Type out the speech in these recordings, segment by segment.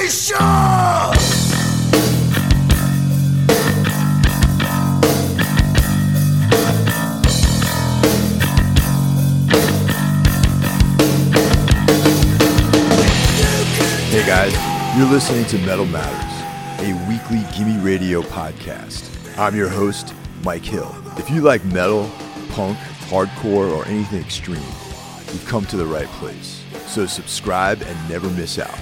Hey guys, you're listening to Metal Matters, a weekly Gimme Radio podcast. I'm your host, Mike Hill. If you like metal, punk, hardcore, or anything extreme, you've come to the right place. So subscribe and never miss out.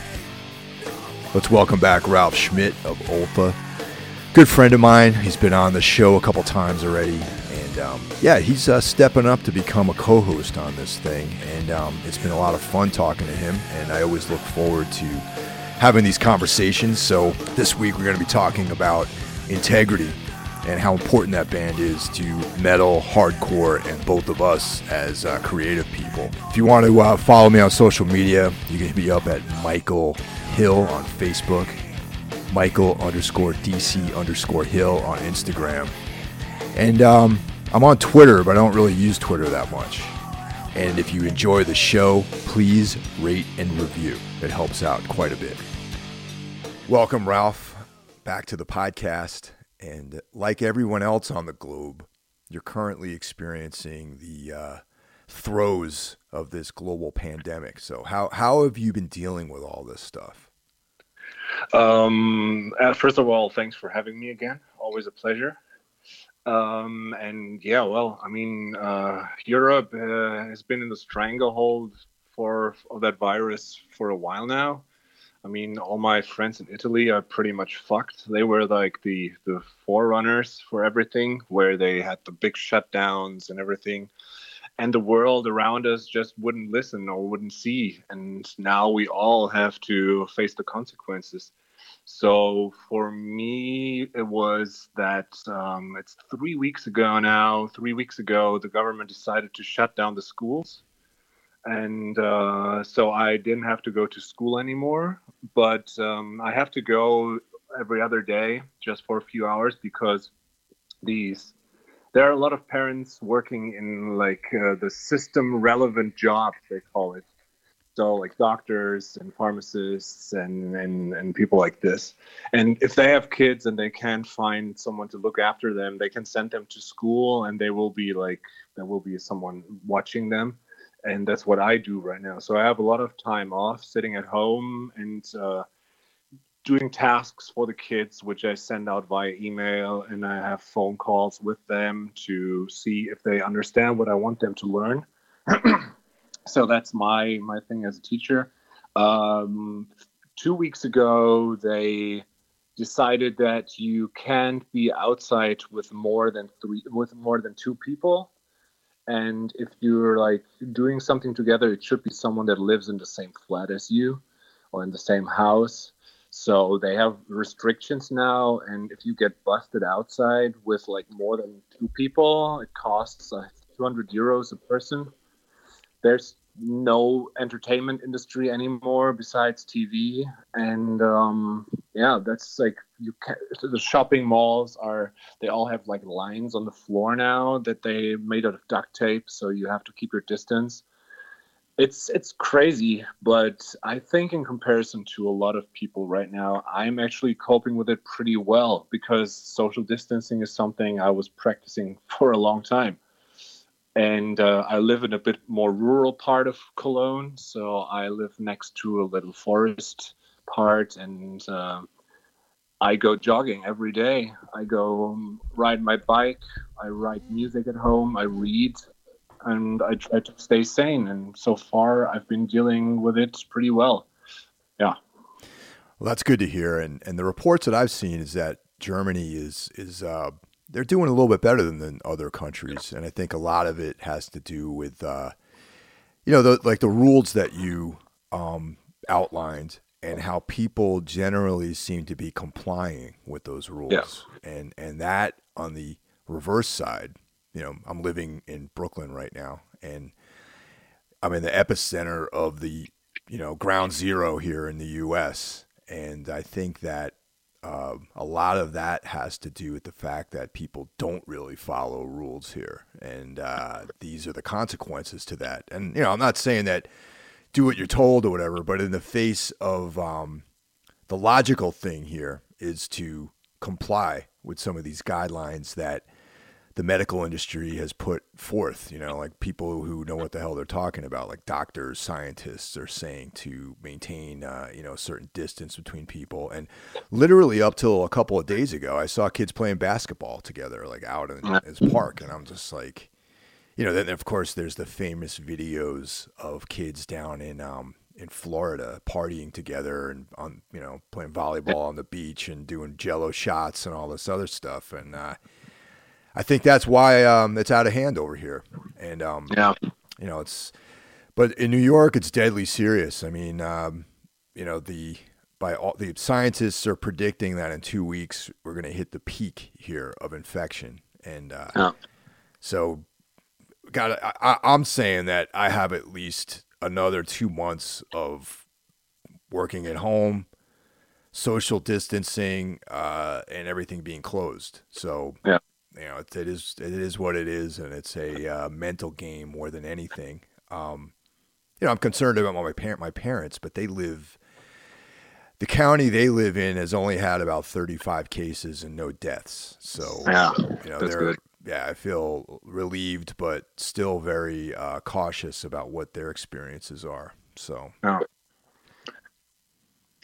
Let's welcome back Ralph Schmidt of Ultha. Good friend of mine. He's been on the show a couple times already. And um, yeah, he's uh, stepping up to become a co host on this thing. And um, it's been a lot of fun talking to him. And I always look forward to having these conversations. So this week we're going to be talking about integrity and how important that band is to metal, hardcore, and both of us as uh, creative people. If you want to uh, follow me on social media, you can hit me up at Michael Hill on Facebook, Michael underscore DC underscore Hill on Instagram. And um, I'm on Twitter, but I don't really use Twitter that much. And if you enjoy the show, please rate and review. It helps out quite a bit. Welcome, Ralph, back to the podcast. And like everyone else on the globe, you're currently experiencing the uh, throes of this global pandemic. So, how, how have you been dealing with all this stuff? Um, uh, first of all, thanks for having me again. Always a pleasure. Um, and yeah, well, I mean, uh, Europe uh, has been in the stranglehold for of that virus for a while now. I mean, all my friends in Italy are pretty much fucked. They were like the the forerunners for everything, where they had the big shutdowns and everything, and the world around us just wouldn't listen or wouldn't see. And now we all have to face the consequences. So for me, it was that um, it's three weeks ago now. Three weeks ago, the government decided to shut down the schools and uh, so I didn't have to go to school anymore. But um, I have to go every other day just for a few hours because these there are a lot of parents working in like uh, the system relevant jobs they call it. So like doctors and pharmacists and, and and people like this. And if they have kids and they can't find someone to look after them they can send them to school and they will be like there will be someone watching them. And that's what I do right now. So I have a lot of time off, sitting at home and uh, doing tasks for the kids, which I send out via email, and I have phone calls with them to see if they understand what I want them to learn. so that's my my thing as a teacher. Um, two weeks ago, they decided that you can't be outside with more than three with more than two people and if you're like doing something together it should be someone that lives in the same flat as you or in the same house so they have restrictions now and if you get busted outside with like more than two people it costs uh, 200 euros a person there's no entertainment industry anymore besides TV. And um, yeah, that's like you can the shopping malls are they all have like lines on the floor now that they made out of duct tape, so you have to keep your distance. It's it's crazy, but I think in comparison to a lot of people right now, I'm actually coping with it pretty well because social distancing is something I was practicing for a long time and uh, I live in a bit more rural part of Cologne. So I live next to a little forest part, and uh, I go jogging every day. I go um, ride my bike. I write music at home. I read, and I try to stay sane. And so far, I've been dealing with it pretty well. Yeah. Well, that's good to hear. And and the reports that I've seen is that Germany is is uh, they're doing a little bit better than, than other countries, and I think a lot of it has to do with, uh, you know, the, like the rules that you um, outlined and how people generally seem to be complying with those rules, yeah. and and that on the reverse side, you know, I'm living in Brooklyn right now, and I'm in the epicenter of the, you know, ground zero here in the U.S., and I think that uh, a lot of that has to do with the fact that people don't really follow rules here, and uh, these are the consequences to that. And you know, I'm not saying that do what you're told or whatever, but in the face of um, the logical thing here is to comply with some of these guidelines that the medical industry has put forth. You know, like people who know what the hell they're talking about, like doctors, scientists, are saying to maintain, uh, you know, a certain distance between people. And literally up till a couple of days ago, I saw kids playing basketball together, like out in this park, and I'm just like, you know, then of course there's the famous videos of kids down in um, in Florida partying together and on you know playing volleyball on the beach and doing Jello shots and all this other stuff. And uh, I think that's why um, it's out of hand over here. And um, yeah, you know it's but in New York it's deadly serious. I mean, um, you know the by all the scientists are predicting that in two weeks we're going to hit the peak here of infection and uh, yeah. so got I, I'm saying that I have at least another two months of working at home, social distancing, uh, and everything being closed. So yeah, you know, it, it is it is what it is, and it's a uh, mental game more than anything. Um, you know, I'm concerned about my parent my parents, but they live. The county they live in has only had about 35 cases and no deaths. So, yeah, you know, that's they're good. yeah, I feel relieved, but still very uh, cautious about what their experiences are. So.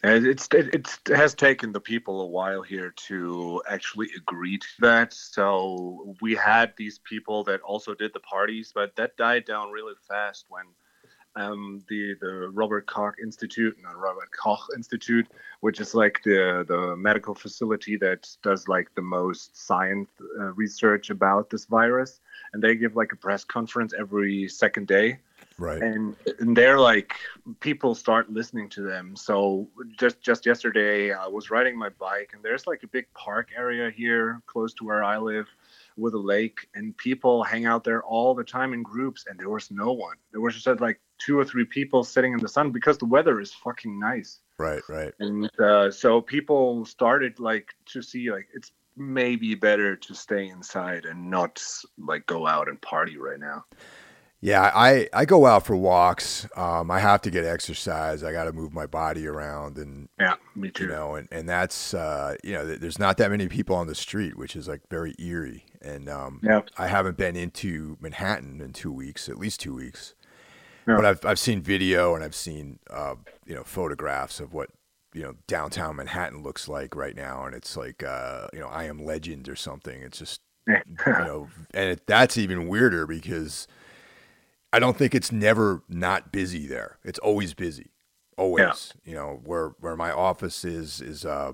It's it, it has taken the people a while here to actually agree to that. So we had these people that also did the parties, but that died down really fast when um, the the Robert Koch Institute, not Robert Koch Institute, which is like the the medical facility that does like the most science uh, research about this virus, and they give like a press conference every second day right, and and they're like people start listening to them. So just just yesterday i was riding my bike and there's like a big park area here close to where i live with a lake and people hang out there all the time in groups and there was no one. There was just like two or three people sitting in the sun because the weather is fucking nice. Right, right. and uh, so people started like to see like it's maybe better to stay inside and not like go out and party right now Yeah, I, I go out for walks. Um, I have to get exercise. I got to move my body around, and yeah me too you know, and and that's uh, you know, th- there's not that many people on the street, which is like very eerie. And um, Yeah. I haven't been into Manhattan in two weeks, at least two weeks. But I've I've seen video and I've seen uh, you know photographs of what you know downtown Manhattan looks like right now, and it's like uh, you know I Am Legend or something. It's just you know, and it, that's even weirder because I don't think it's never not busy there. It's always busy, always. You know, where where my office is is uh,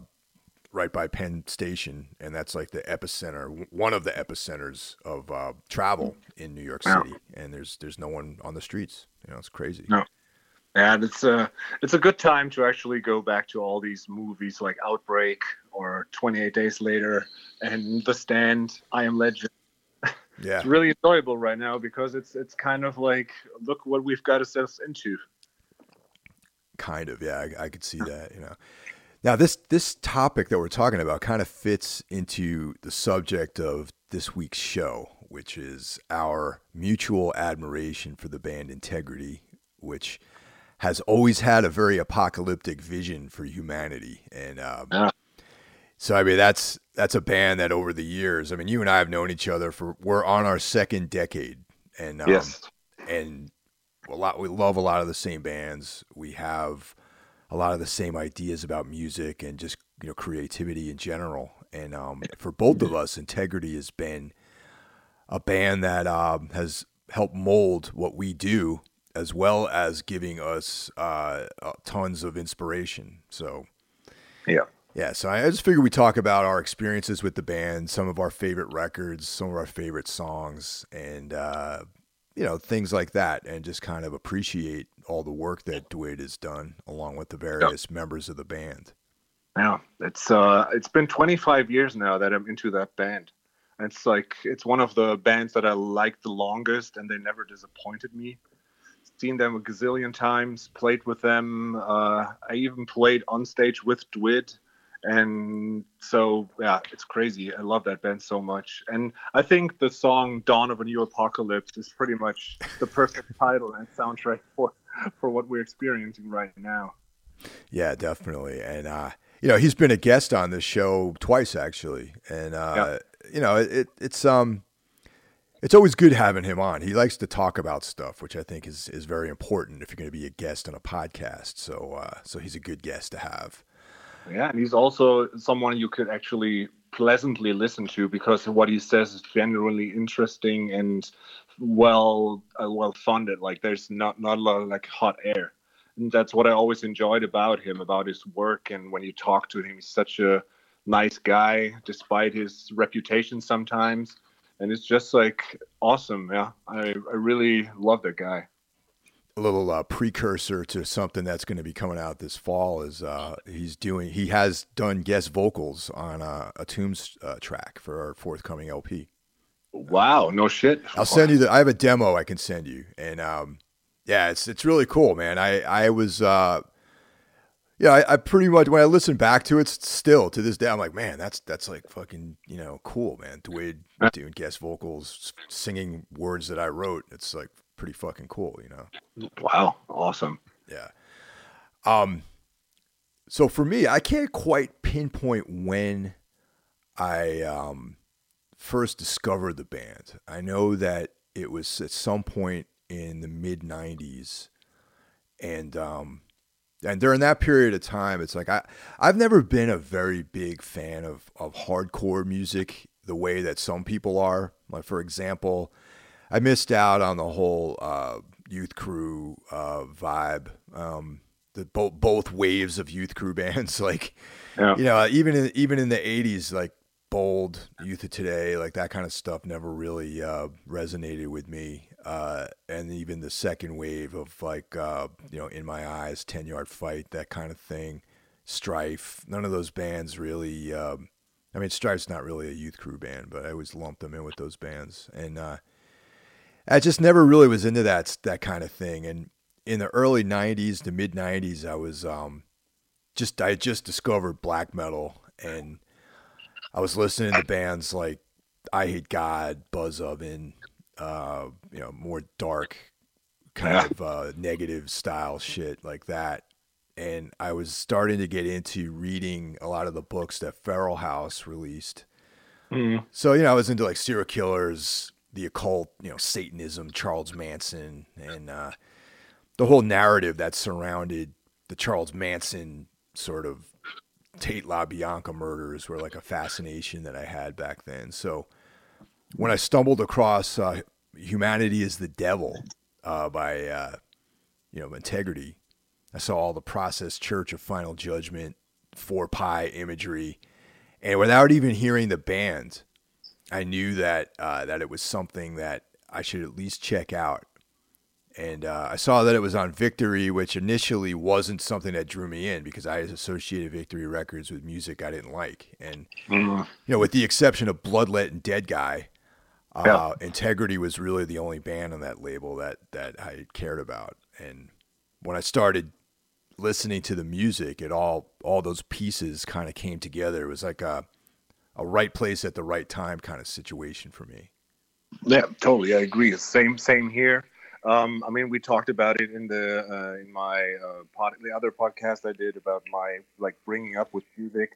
right by Penn Station, and that's like the epicenter, one of the epicenters of uh, travel in New York Wow. City. And there's there's no one on the streets. You know, it's crazy. No. and it's a it's a good time to actually go back to all these movies like Outbreak or 28 Days Later and The Stand, I Am Legend. Yeah, It's really enjoyable right now because it's it's kind of like look what we've got ourselves into. kind of. Yeah, I, I could see that. You know. Now this this topic that we're talking about kind of fits into the subject of this week's show, which is our mutual admiration for the band Integrity, which has always had a very apocalyptic vision for humanity, and um, Yeah. So I mean that's that's a band that over the years, I mean you and I have known each other for we're on our second decade, and um, yes. and a lot we love a lot of the same bands. We have a lot of the same ideas about music and just you know creativity in general. And um, for both of us, Integrity has been a band that um, has helped mold what we do, as well as giving us uh, uh, tons of inspiration. So Yeah. Yeah, so I just figured we talk about our experiences with the band, some of our favorite records, some of our favorite songs, and uh, you know things like that, and just kind of appreciate all the work that Dwid has done along with the various members of the band. Yeah. It's uh it's been 25 years now that I'm into that band. And It's like it's one of the bands that I liked the longest and they never disappointed me. Seen them a gazillion times, played with them. Uh, I even played on stage with Dwid. And so, yeah, it's crazy. I love that band so much. And I think the song Dawn of a New Apocalypse is pretty much the perfect title and soundtrack for, for what we're experiencing right now. Yeah, definitely. And uh, you know, he's been a guest on this show twice actually, and uh, yeah. you know, it, it's um, it's always good having him on. He likes to talk about stuff, which I think is is very important if you're going to be a guest on a podcast. So uh, so he's a good guest to have. Yeah, and he's also someone you could actually pleasantly listen to because what he says is genuinely interesting and well uh, well funded. Like there's not not a lot of like hot air. And that's what I always enjoyed about him, about his work. And when you talk to him, he's such a nice guy, despite his reputation sometimes. And it's just like awesome. Yeah, I, I really love that guy a little uh, precursor to something that's going to be coming out this fall is uh, he's doing he has done guest vocals on uh, a Tombs uh, track for our forthcoming LP. Wow, no shit. I'll send you the. I have a demo I can send you, and um, yeah, it's it's really cool, man. I I was uh, yeah, I, I, pretty much when I listen back to it, still to this day, I'm like, man, that's that's like fucking you know cool, man. Dwid doing guest vocals, singing words that I wrote. It's like pretty fucking cool, you know. Wow, awesome. Yeah. Um so for me, I can't quite pinpoint when I um first discovered the band. I know that it was at some point in the mid 90s and um and during that period of time it's like I I've never been a very big fan of of hardcore music the way that some people are. Like for example, I missed out on the whole uh, youth crew uh, vibe. Um, the both both waves of youth crew bands, like yeah. you know, even in even in the '80s, like bold youth of today, like that kind of stuff, never really uh, resonated with me. Uh, and even the second wave of like uh, you know, in my eyes, ten yard fight, that kind of thing, strife. None of those bands really. Um, I mean, Strife's not really a youth crew band, but I always lump them in with those bands. And uh, I just never really was into that that kind of thing. And in the early '90s to mid '90s, I was um, just I just discovered black metal, and I was listening to bands like Eyehategod, Buzzoven, uh, you know, more dark kind of uh, negative style shit like that. And I was starting to get into reading a lot of the books that Feral House released. Mm. So you know, I was into like serial killers, the occult, you know, Satanism, Charles Manson, and uh, the whole narrative that surrounded the Charles Manson sort of Tate LaBianca murders were like a fascination that I had back then. So when I stumbled across uh, "Humanity Is the Devil" uh, by uh, you know Integrity, I saw all the Process Church of Final Judgment, four pi imagery, and without even hearing the band, I knew that uh, that it was something that I should at least check out. And uh, I saw that it was on Victory, which initially wasn't something that drew me in because I associated Victory Records with music I didn't like. And, mm-hmm. you know, with the exception of Bloodlet and Dead Guy, uh, yeah. Integrity was really the only band on that label that, that I cared about. And when I started listening to the music, it all, all those pieces kind of came together. It was like a, a right place at the right time kind of situation for me. Yeah, totally. I agree. Same, same here. Um, I mean, we talked about it in the uh, in my uh, pod, the other podcast I did about my like bringing up with music,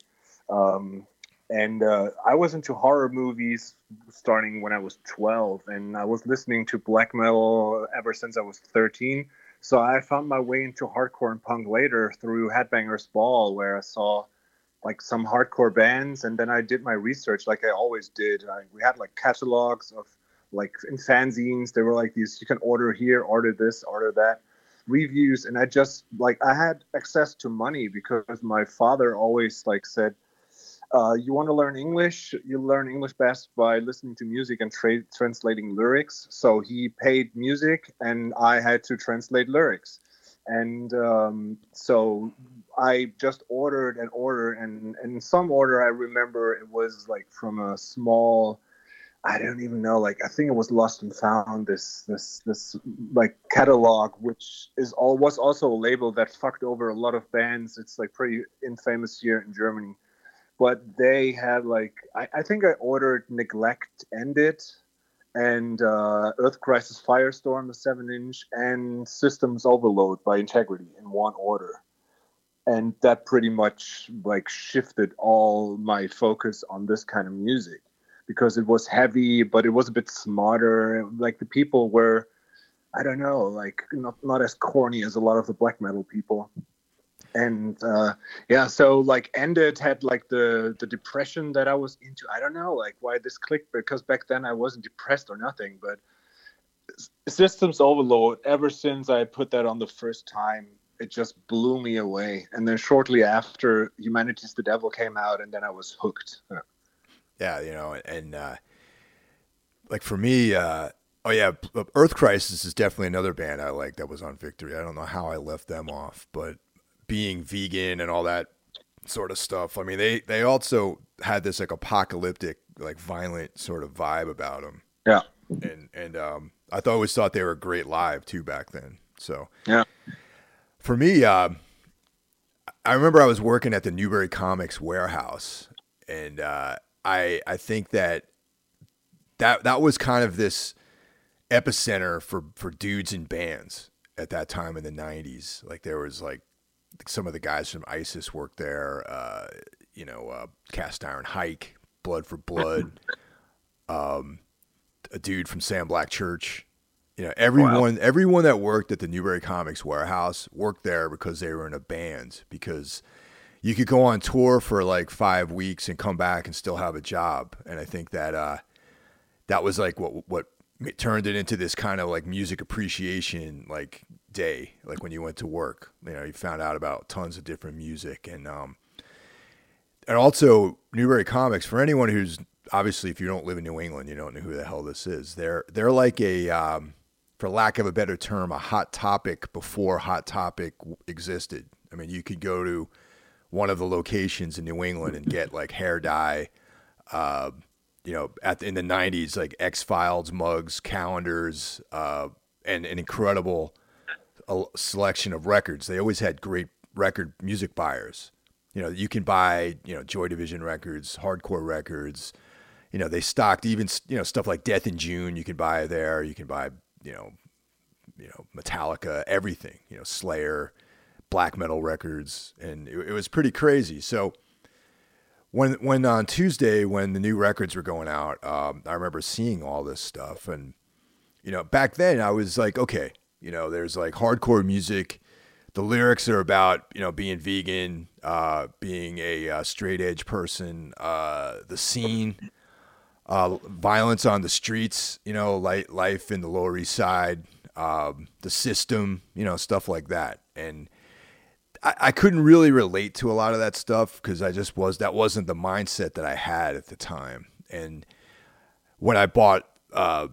um, and uh, I was into horror movies starting when I was 12, and I was listening to black metal ever since I was 13. So I found my way into hardcore and punk later through Headbangers Ball, where I saw like some hardcore bands and then i did my research like i always did. I, we had like catalogs of like in fanzines. There were like these you can order here order this order that reviews. And i just like i had access to money because my father always like said uh, you want to learn english? You learn english best by listening to music and tra- translating lyrics. So he paid music and i had to translate lyrics and um, so I just ordered an order, and, and some order, I remember it was like from a small, I don't even know, like I think it was Lost and Found. This this this like catalog, which is all was also a label that fucked over a lot of bands. It's like pretty infamous here in Germany, but they had like I, I think I ordered Neglect End It and uh, Earth Crisis Firestorm, the seven inch, and Systems Overload by Integrity in one order. And that pretty much like shifted all my focus on this kind of music because it was heavy but it was a bit smarter. Like the people were i don't know like not not as corny as a lot of the black metal people and uh, yeah so like End It had like the the depression that i was into. I don't know like why this clicked because back then i wasn't depressed or nothing but systems overload. Ever since i put that on the first time it just blew me away. And then shortly after humanity's the devil came out and then i was hooked. Yeah, yeah you know and uh like for me uh oh yeah earth crisis is definitely another band i like that was on victory. I don't know how i left them off but being vegan and all that sort of stuff. I mean, they they also had this like apocalyptic, like violent sort of vibe about them. Yeah. And and um, I th- always thought they were great live too back then. So yeah. For me, uh, I remember I was working at the Newbury Comics warehouse, and uh, I I think that that that was kind of this epicenter for for dudes and bands at that time in the 90s like there was like some of the guys from ISIS worked there. Uh, you know, uh, Cast Iron Hike, Blood for Blood, um, a dude from Sam Black Church. You know, everyone wow. everyone that worked at the Newbury Comics warehouse worked there because they were in a band. Because you could go on tour for like five weeks and come back and still have a job. And I think that uh, that was like what what turned it into this kind of like music appreciation like day, like when you went to work. You know, you found out about tons of different music, and um, and also Newbury Comics. For anyone who's obviously, if you don't live in New England, you don't know who the hell this is. They're they're like a, um, for lack of a better term, a hot topic before Hot Topic existed. I mean, you could go to one of the locations in New England and get like hair dye. Uh, you know, at the, in the '90s, like X Files mugs, calendars, uh, and an incredible a selection of records. They always had great record music buyers. You know, you can buy, you know, Joy Division records, hardcore records. You know, they stocked even, you know, stuff like Death in June. You can buy there. You can buy, you know, you know, Metallica, everything. You know, Slayer, black metal records, and it, it was pretty crazy. So when when on Tuesday when the new records were going out, um, I remember seeing all this stuff, and you know, back then I was like, okay, you know, there's like hardcore music. The lyrics are about you know being vegan, uh, being a uh, straight edge person. Uh, the scene, uh, violence on the streets. You know, like life in the Lower East Side. Um, the system. You know, stuff like that. And I, I couldn't really relate to a lot of that stuff because I just was that wasn't the mindset that I had at the time. And when I bought uh,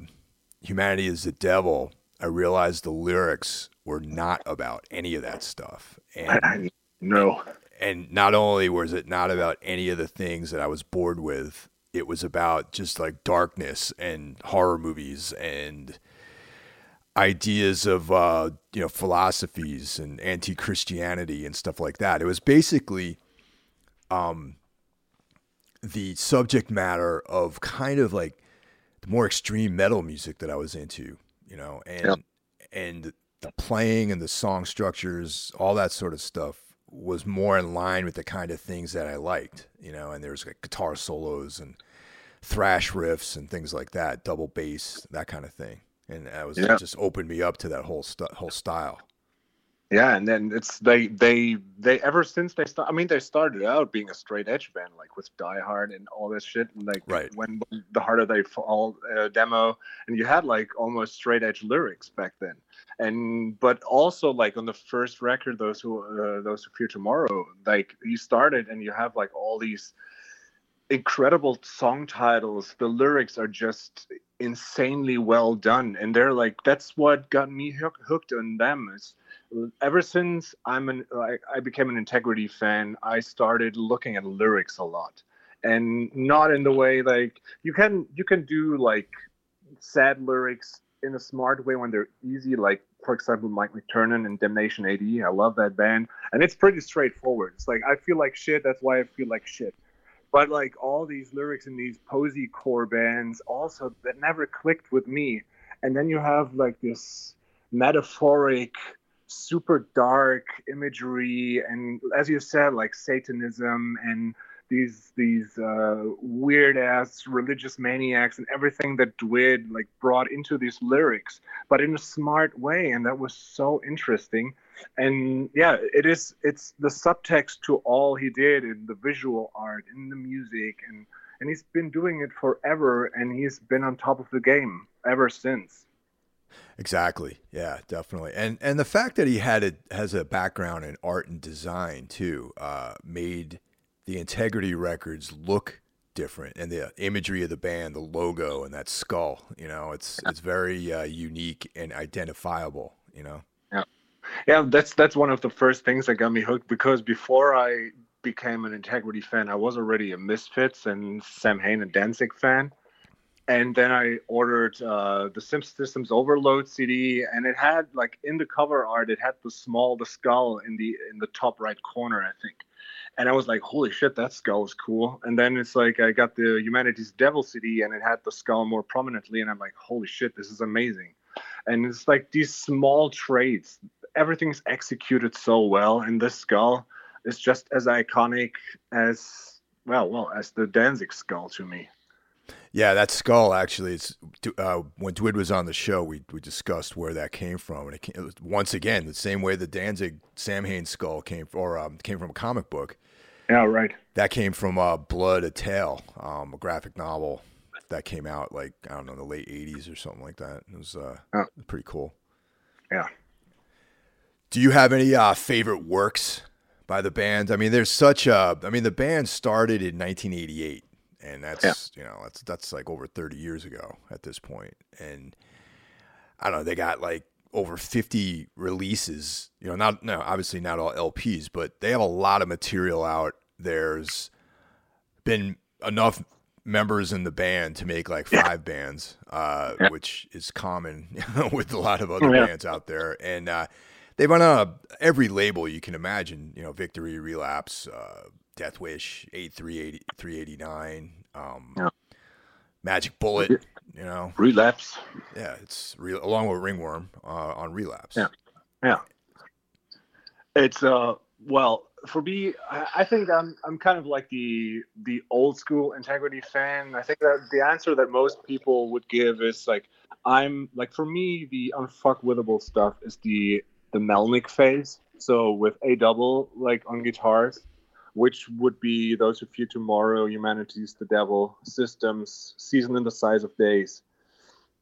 Humanity is the Devil I realized the lyrics were not about any of that stuff. And no. And not only was it not about any of the things that I was bored with, it was about just like darkness and horror movies and ideas of uh, you know philosophies and anti-Christianity and stuff like that. It was basically um, the subject matter of kind of like the more extreme metal music that I was into you know, and yep. and the playing and the song structures, all that sort of stuff was more in line with the kind of things that I liked, you know, and there's like guitar solos and thrash riffs and things like that, double bass, that kind of thing. And that was yeah. just opened me up to that whole st- whole style yeah and then it's they they they ever since they start i mean they started out being a straight edge band like with die hard and all this shit and like right. when the harder they fall uh, demo and you had like almost straight edge lyrics back then and but also like on the first record those who uh, those who fear tomorrow like you started and you have like all these incredible song titles the lyrics are just insanely well done and they're like that's what got me hook, hooked on them is ever since I'm an I, I became an integrity fan, I started looking at lyrics a lot, and not in the way like you can you can do like sad lyrics in a smart way when they're easy, like for example Mike McTernan and Damnation AD. I love that band, and it's pretty straightforward. It's like I feel like shit. That's why I feel like shit. But like all these lyrics in these posy core bands, also that never clicked with me. And then you have like this metaphoric super dark imagery and as you said like satanism and these these uh, weird ass religious maniacs and everything that Dwid like brought into these lyrics, but in a smart way, and that was so interesting. And yeah, it is it's the subtext to all he did in the visual art, in the music, and and he's been doing it forever, and he's been on top of the game ever since. Exactly. Yeah, definitely. And and the fact that he had a has a background in art and design too uh, made the integrity records look different and the imagery of the band the logo and that skull you know it's it's very uh, unique and identifiable you know yeah yeah that's that's one of the first things that got me hooked because before i became an integrity fan i was already a misfits and Samhain and danzig fan and then i ordered uh, the systems overload cd and it had like in the cover art it had the small the skull in the in the top right corner i think and I was like, holy shit, that skull is cool. And then it's like I got the Humanity's Devil CD, and it had the skull more prominently, and I'm like, holy shit, this is amazing. And it's like these small traits, everything's executed so well, and this skull is just as iconic as well, well as the Danzig skull to me. Yeah, that skull actually. It's uh, when Dwid was on the show, we we discussed where that came from, and it, came, it was once again the same way the Danzig Samhain skull came or um, came from a comic book. Yeah, right. That came from uh, Blood, a Tale, um, a graphic novel that came out like I don't know the late '80s or something like that. It was uh, oh. pretty cool. Yeah. Do you have any uh, favorite works by the band? I mean, there's such a. I mean, the band started in 1988 and that's yeah. you know that's that's like over 30 years ago at this point and i don't know they got like over 50 releases you know not no obviously not all lps but they have a lot of material out there's been enough members in the band to make like five yeah. bands uh, yeah. which is common with a lot of other bands out there and uh, they've run on every label you can imagine you know victory relapse uh, Deathwish, 8380, 389, um, yeah. Magic Bullet, you know. Relapse. Yeah, it's re- along with Ringworm uh, on Relapse. Yeah. Yeah. It's, uh, well, for me, I think I'm I'm kind of like the the old school integrity fan. I think that the answer that most people would give is like I'm like for me the unfuckwithable stuff is the the Melnick phase. So with a double like on guitars, which would be Those Who Fear Tomorrow, Humanity's the Devil, Systems, Season in the Size of Days.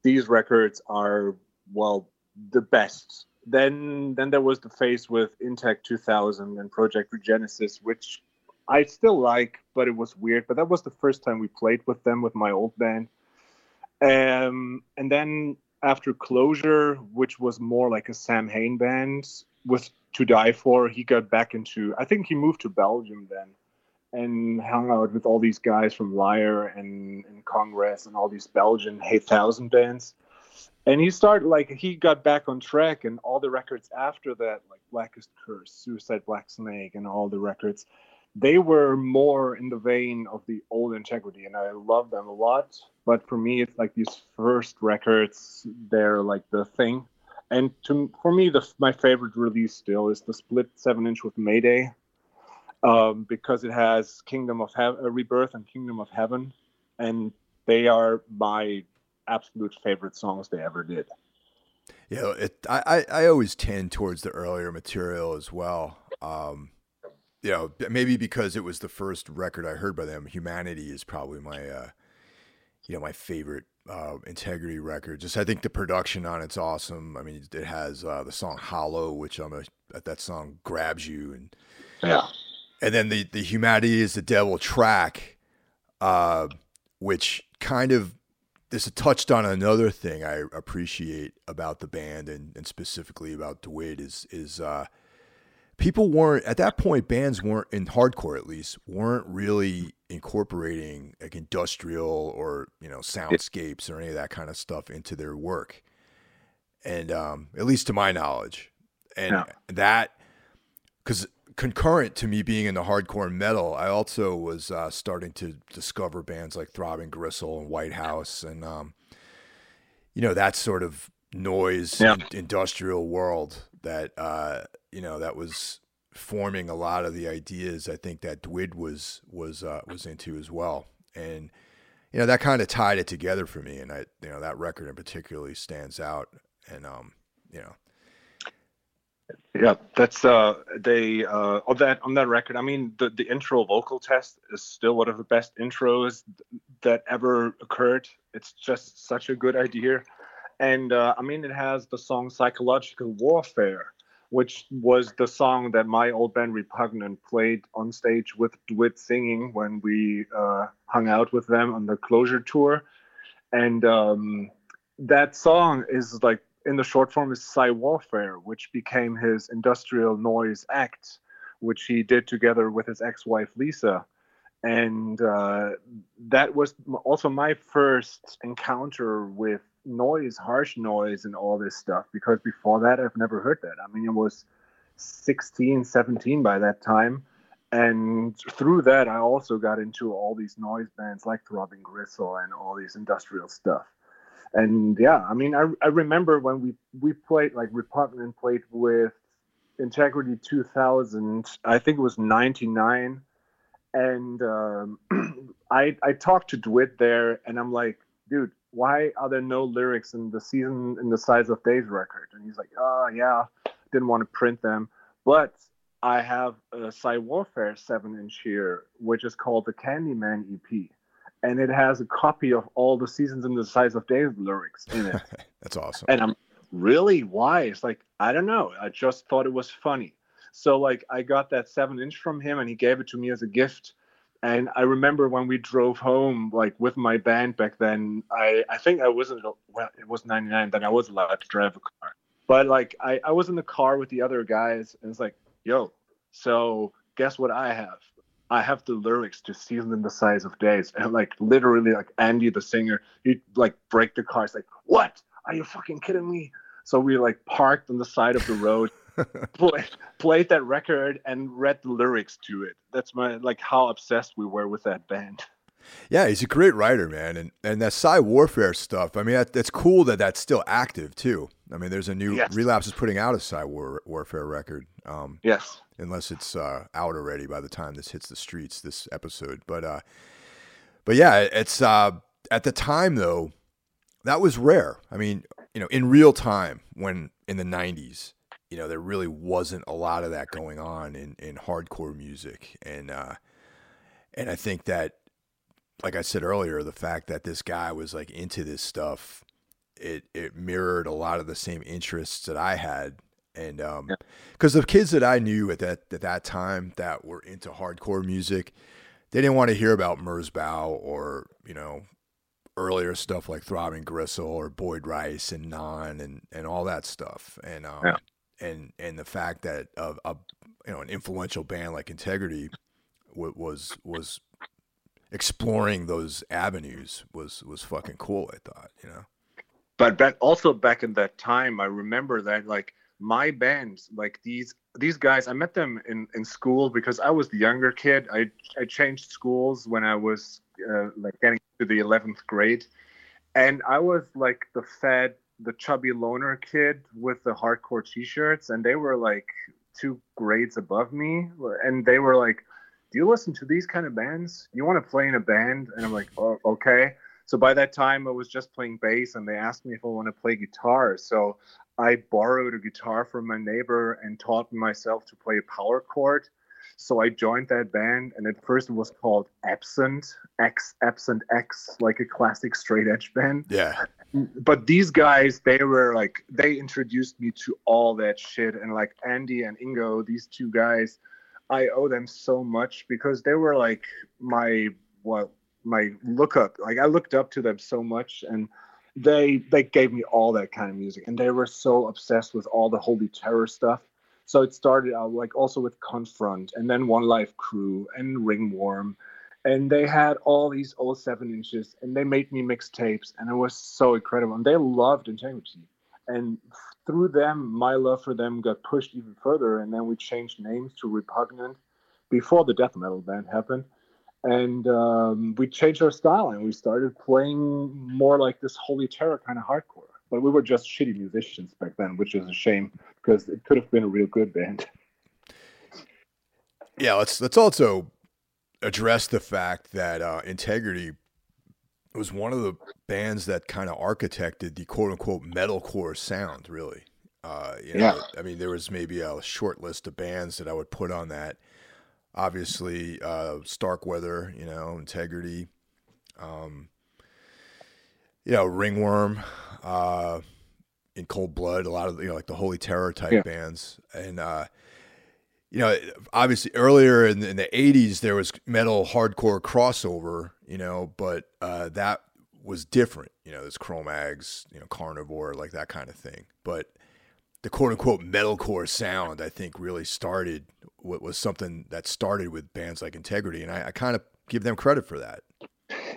These records are, well, the best. Then, then there was the phase with Integrity 2000 and Project Regenesis, which I still like, but it was weird. But that was the first time we played with them with my old band. Um, and then after Closure, which was more like a Samhain band with to die for. He got back into, I think he moved to Belgium then and hung out with all these guys from Liar and, and Congress and all these Belgian H8000 bands. And he started like he got back on track, and all the records after that, like Blackest Curse, Suicide Black Snake, and all the records, they were more in the vein of the old Integrity, and I love them a lot. But for me, it's like these first records, they're like the thing and to for me, the my favorite release still is the split seven inch with Mayday, um, because it has Kingdom of Heaven, uh, Rebirth and Kingdom of Heaven, and they are my absolute favorite songs they ever did. Yeah, it, I, I always tend towards the earlier material as well. Um, you know, maybe because it was the first record I heard by them. Humanity is probably my, uh, you know, my favorite uh, Integrity record. Just I think the production on it's awesome. I mean, it has uh, the song "Hollow," which I'm a that song grabs you, and yeah, and then the the "Humanity is the Devil" track, uh, which kind of this touched on another thing I appreciate about the band and, and specifically about Dwid is is uh, people weren't at that point bands weren't in hardcore at least weren't really incorporating like industrial or you know soundscapes or any of that kind of stuff into their work and um, at least to my knowledge and yeah. that because concurrent to me being in the hardcore metal i also was uh, starting to discover bands like throbbing gristle and Whitehouse and um, you know that sort of noise yeah. industrial world that uh, you know that was forming a lot of the ideas I think that Dwid was was uh, was into as well, and you know that kind of tied it together for me, and I you know that record in particularly stands out, and um, you know. Yeah, that's uh they uh on that on that record. I mean, the the intro vocal test is still one of the best intros that ever occurred. It's just such a good idea, and uh, I mean, it has the song "Psychological Warfare," which was the song that my old band Repugnant played on stage with Dwid singing when we uh, hung out with them on the Closure tour, and um, that song is like in the short form is Psy Warfare, which became his industrial noise act, which he did together with his ex-wife Lisa, and uh, that was also my first encounter with noise, harsh noise, and all this stuff. Because before that, I've never heard that. I mean, it was 16, 17 by that time. And through that, I also got into all these noise bands like Throbbing Gristle and all these industrial stuff. And yeah, I mean, I, I remember when we, we played, like Repugnant played with Integrity 2000, I think it was 99. And um, I, I talked to Dwid there, and I'm like, dude, why are there no lyrics in the season in the size of days record? And he's like oh yeah didn't want to print them. But i have a Psy warfare 7 inch here which is called the candyman ep and it has a copy of all the seasons in the size of days lyrics in it. That's awesome. And i'm really why it's like i don't know. I just thought it was funny. So like i got that 7 inch from him and he gave it to me as a gift and I remember when we drove home, like with my band back then, I, I think I wasn't, well, it was 99, then I was allowed to drive a car. But like, I, I was in the car with the other guys, and it's like, yo, so guess what I have? I have the lyrics to Season in the Size of Days. And like, literally, like, Andy, the singer, he like break the car. It's like, what? Are you fucking kidding me? So we like parked on the side of the road played, played that record and read the lyrics to it. That's my like how obsessed we were with that band. Yeah, he's a great writer, man, and and that Psy Warfare stuff. I mean, that, that's cool that that's still active too. I mean, there's a new yes. Relapse is putting out a Psy War, Warfare record. Um, yes, unless it's uh, out already by the time this hits the streets, this episode. But uh, but yeah, it's uh, at the time though, that was rare. I mean, you know, in real time when in the '90s, you know, there really wasn't a lot of that going on in, in hardcore music. And, uh, and I think that, like I said earlier, the fact that this guy was like into this stuff, it, it mirrored a lot of the same interests that I had. And, um, yeah. cause the kids that I knew at that, at that time that were into hardcore music, they didn't want to hear about Merzbow or, you know, earlier stuff like Throbbing Gristle or Boyd Rice and Non and, and all that stuff. And, um, yeah and and the fact that a, a you know an influential band like Integrity was was exploring those avenues was was fucking cool. I thought, you know. But back also back in that time, I remember that like my bands, like these these guys, I met them in in school because I was the younger kid. I I changed schools when I was uh, like getting to the eleventh grade, and I was like the fat the chubby loner kid with the hardcore t-shirts and they were like two grades above me. And they were like do you listen to these kind of bands? You want to play in a band? And i'm like oh, okay. So by that time i was just playing bass and they asked me if i want to play guitar. So i borrowed a guitar from my neighbor and taught myself to play a power chord. So I joined that band, and at first it was called Absent X Absent X, like a classic straight edge band. Yeah. But these guys, they were like, they introduced me to all that shit, and like Andy and Ingo, these two guys, I owe them so much because they were like my well, my look up. Like I looked up to them so much, and they they gave me all that kind of music, and they were so obsessed with all the holy terror stuff so it started out like also with Confront and then One Life Crew and Ringworm. And they had all these old seven inches and they made me mixtapes and it was so incredible. And they loved integrity. And through them, my love for them got pushed even further. And then we changed names to Repugnant before the death metal band happened. And um, we changed our style and we started playing more like this holy terror kind of hardcore. but we were just shitty musicians back then, which is a shame because it could have been a real good band. Yeah, let's let's also address the fact that uh, Integrity was one of the bands that kind of architected the quote unquote metalcore sound, really. Uh, you know, yeah. I mean, there was maybe a short list of bands that I would put on that. Obviously, uh, Starkweather, you know, Integrity, um, you know, Ringworm, uh, in Cold Blood, a lot of you know, like the Holy Terror type yeah. bands, and uh, you know, obviously earlier in the, in the, 80s, there was metal hardcore crossover, you know, but uh, that was different. You know, there's Cro-Mags, you know, Carnivore, like that kind of thing. But the quote unquote metalcore sound, I think, really started, what was something that started with bands like Integrity. And I, I kind of give them credit for that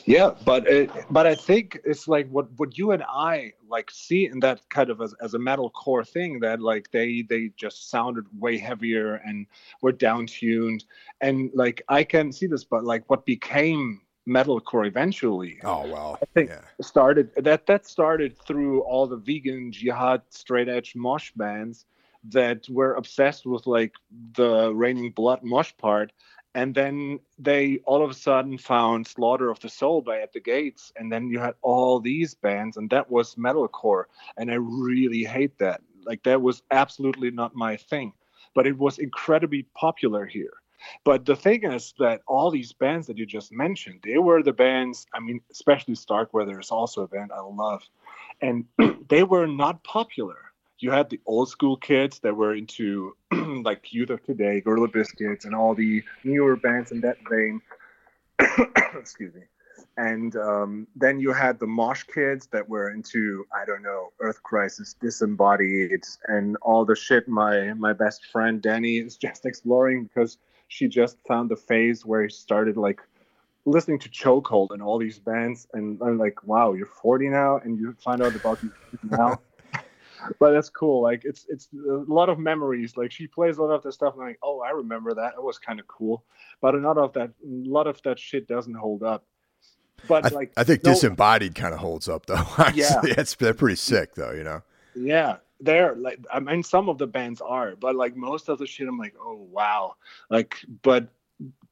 yeah but it, but i think it's like what what you and i like see in that kind of as, as a metal core thing that like they they just sounded way heavier and were down tuned and like i can see this but like what became metalcore eventually oh wow i think yeah. started that that started through all the vegan jihad straight edge mosh bands that were obsessed with like the raining blood mosh part and then they all of a sudden found Slaughter of the Soul by At the Gates, and then you had all these bands, and that was metalcore, and I really hate that. Like that was absolutely not my thing, but it was incredibly popular here. But the thing is that all these bands that you just mentioned, they were the bands. I mean, especially Starkweather is also a band I love, and they were not popular you had the old school kids that were into like Youth of Today, Gorilla Biscuits, and all the newer bands in that vein. Excuse me. And um, then you had the Mosh kids that were into I don't know Earth Crisis, Disembodied, and all the shit. My my best friend Danny is just exploring because she just found the phase where he started like listening to Chokehold and all these bands, and I'm like, wow, you're 40 now, and you find out about these now. but that's cool. Like it's it's a lot of memories. Like she plays a lot of the stuff, like, oh, I remember that. It was kind of cool. But a lot of that, a lot of that shit doesn't hold up. But I, like, I think no, disembodied kind of holds up though. yeah, it's they're pretty sick though. You know. Yeah, they're like I mean, some of the bands are, but like most of the shit, I'm like, oh wow, like, but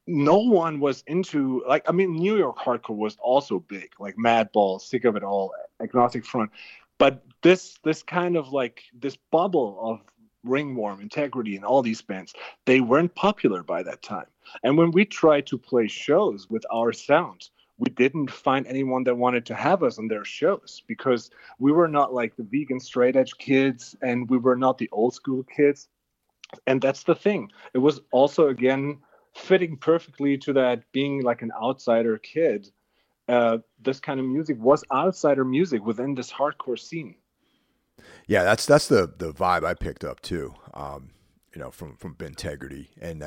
no one was into like I mean New York hardcore was also big, like Madball, Sick of It All, Agnostic Front, but this this kind of like this bubble of ringworm integrity and all these bands they weren't popular by that time. And when we tried to play shows with our sound we didn't find anyone that wanted to have us on their shows because we were not like the vegan straight edge kids and we were not the old school kids. And that's the thing. It was also again fitting perfectly to that being like an outsider kid uh, this kind of music was outsider music within this hardcore scene. Yeah, that's that's the the vibe I picked up too. Um, you know, from from Integrity, and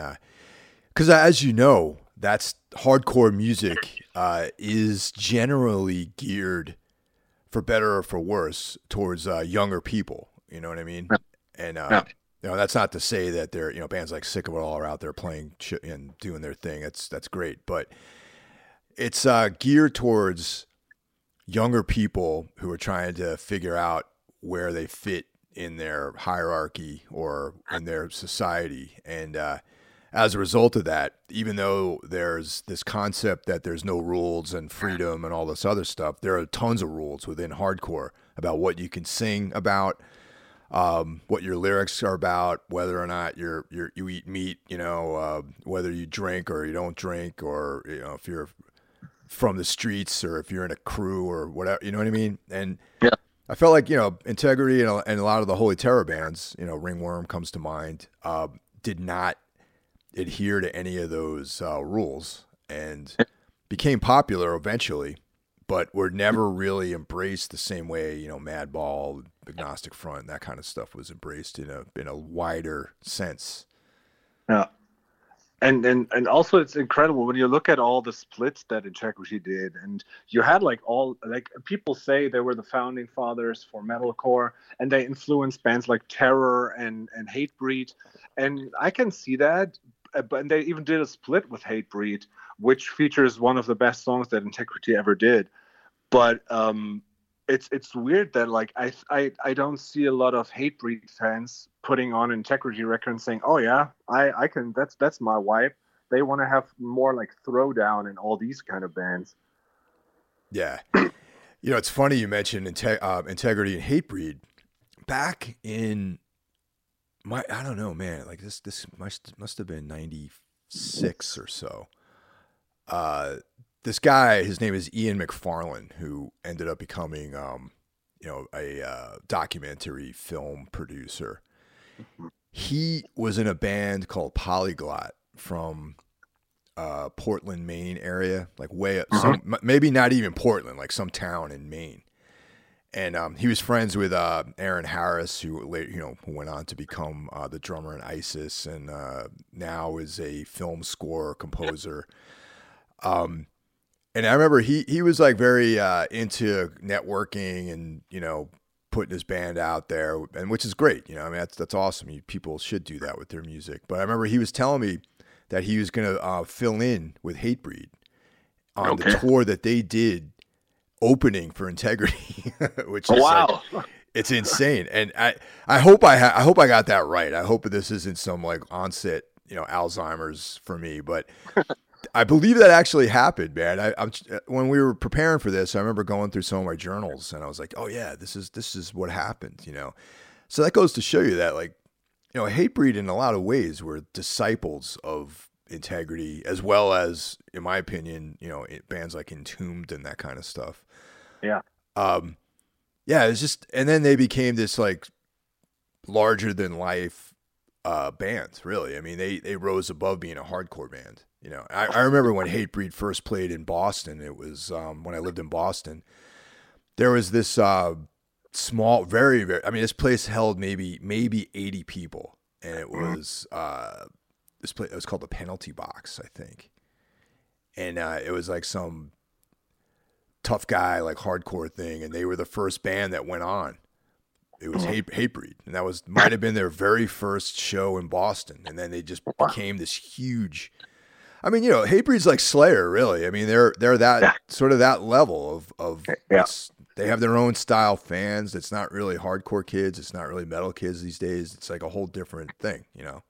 because uh, as you know, that's hardcore music uh, is generally geared, for better or for worse, towards uh, younger people. You know what I mean? And uh, you know, that's not to say that they're you know bands like Sick of It All are out there playing and doing their thing. That's that's great, but it's uh, geared towards younger people who are trying to figure out where they fit in their hierarchy or in their society. And uh, as a result of that, even though there's this concept that there's no rules and freedom and all this other stuff, there are tons of rules within hardcore about what you can sing about, um, what your lyrics are about, whether or not you're, you're you eat meat, you know, uh, whether you drink or you don't drink, or you know if you're from the streets or if you're in a crew or whatever, you know what I mean? And yeah. I felt like, you know, Integrity and a, and a lot of the Holy Terror bands, you know, Ringworm comes to mind, uh, did not adhere to any of those uh, rules and became popular eventually, but were never really embraced the same way, you know, Madball, Agnostic Front, that kind of stuff was embraced in a in a wider sense. Yeah and and and also it's incredible when you look at all the splits that integrity did and you had like all like people say they were the founding fathers for metalcore and they influenced bands like terror and and hatebreed. And i can see that uh, but they even did a split with hatebreed which features one of the best songs that integrity ever did. But um it's it's weird that like I I I don't see a lot of Hatebreed fans putting on Integrity record and saying, "Oh yeah, I I can that's that's my wife." They want to have more like throwdown and all these kind of bands. Yeah, you know it's funny you mentioned Inte- uh, Integrity and Hatebreed. Back in my I don't know man like this this must must have been ninety six or so. Uh, this guy, his name is Ian McFarlane, who ended up becoming, um, you know, a uh, documentary film producer. He was in a band called Polyglot from uh, Portland, Maine area, like way up, some, maybe not even Portland, like some town in Maine. And um, he was friends with uh, Aaron Harris, who later, you know, went on to become uh, the drummer in ISIS, and uh, now is a film score composer. Um, and I remember he he was like very uh, into networking and you know putting his band out there, and which is great. You know, I mean that's that's awesome. You, people should do that with their music. But I remember he was telling me that he was gonna uh, fill in with Hatebreed on okay. the tour that they did opening for Integrity, which is wow. Like, it's insane. And I I hope I ha- I hope I got that right. I hope this isn't some like onset you know Alzheimer's for me, but I believe that actually happened, man. I, am when we were preparing for this, I remember going through some of my journals, and I was like, "Oh yeah, this is this is what happened," you know. So that goes to show you that, like, you know, Hatebreed in a lot of ways were disciples of integrity, as well as, in my opinion, you know, bands like Entombed and that kind of stuff. Yeah. Um, yeah, it's just, and then they became this like larger than life uh, band. Really, I mean, they they rose above being a hardcore band. You know, I, I remember when Hatebreed first played in Boston. It was um, when I lived in Boston. There was this uh, small, very, very. I mean, this place held maybe maybe eighty people, and it mm-hmm. was uh, this place. It was called the Penalty Box, I think, and uh, it was like some tough guy, like hardcore thing, and they were the first band that went on. It was mm-hmm. hate, Hatebreed, and that was might have been their very first show in Boston, and then they just became this huge I mean, you know, Hatebreed's like Slayer, really. I mean, they're they're that yeah. sort of that level of of eh, yeah. they have their own style fans. It's not really hardcore kids. It's not really metal kids these days. It's like a whole different thing, you know.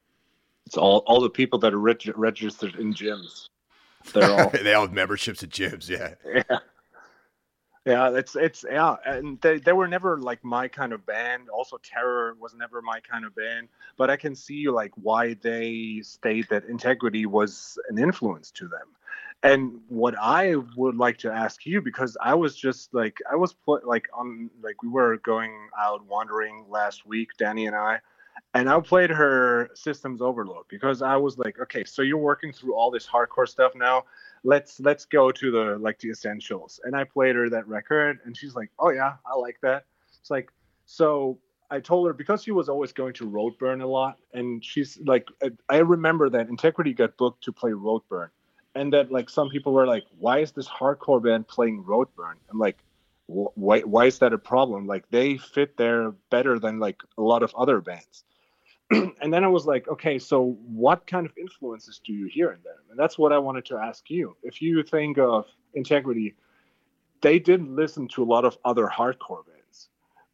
It's all all the people that are reg- registered in gyms. They're all they all have memberships at gyms. Yeah. Yeah. Yeah, it's it's yeah, and they they were never like my kind of band. Also, Terror was never my kind of band. But I can see like why they state that Integrity was an influence to them. And what I would like to ask you, because I was just like I was put like on like we were going out wandering last week, Danny and I, and I played her Systems Overload because I was like, okay, so you're working through all this hardcore stuff now let's let's go to the like the essentials. And i played her that record and she's like oh yeah i like that. It's like so i told her because she was always going to roadburn a lot and she's like i remember that integrity got booked to play roadburn and that like some people were like why is this hardcore band playing roadburn? I'm like why, why is that a problem? Like they fit there better than like a lot of other bands and then I was like, okay, so what kind of influences do you hear in them? And that's what I wanted to ask you. If you think of Integrity, they didn't listen to a lot of other hardcore bands,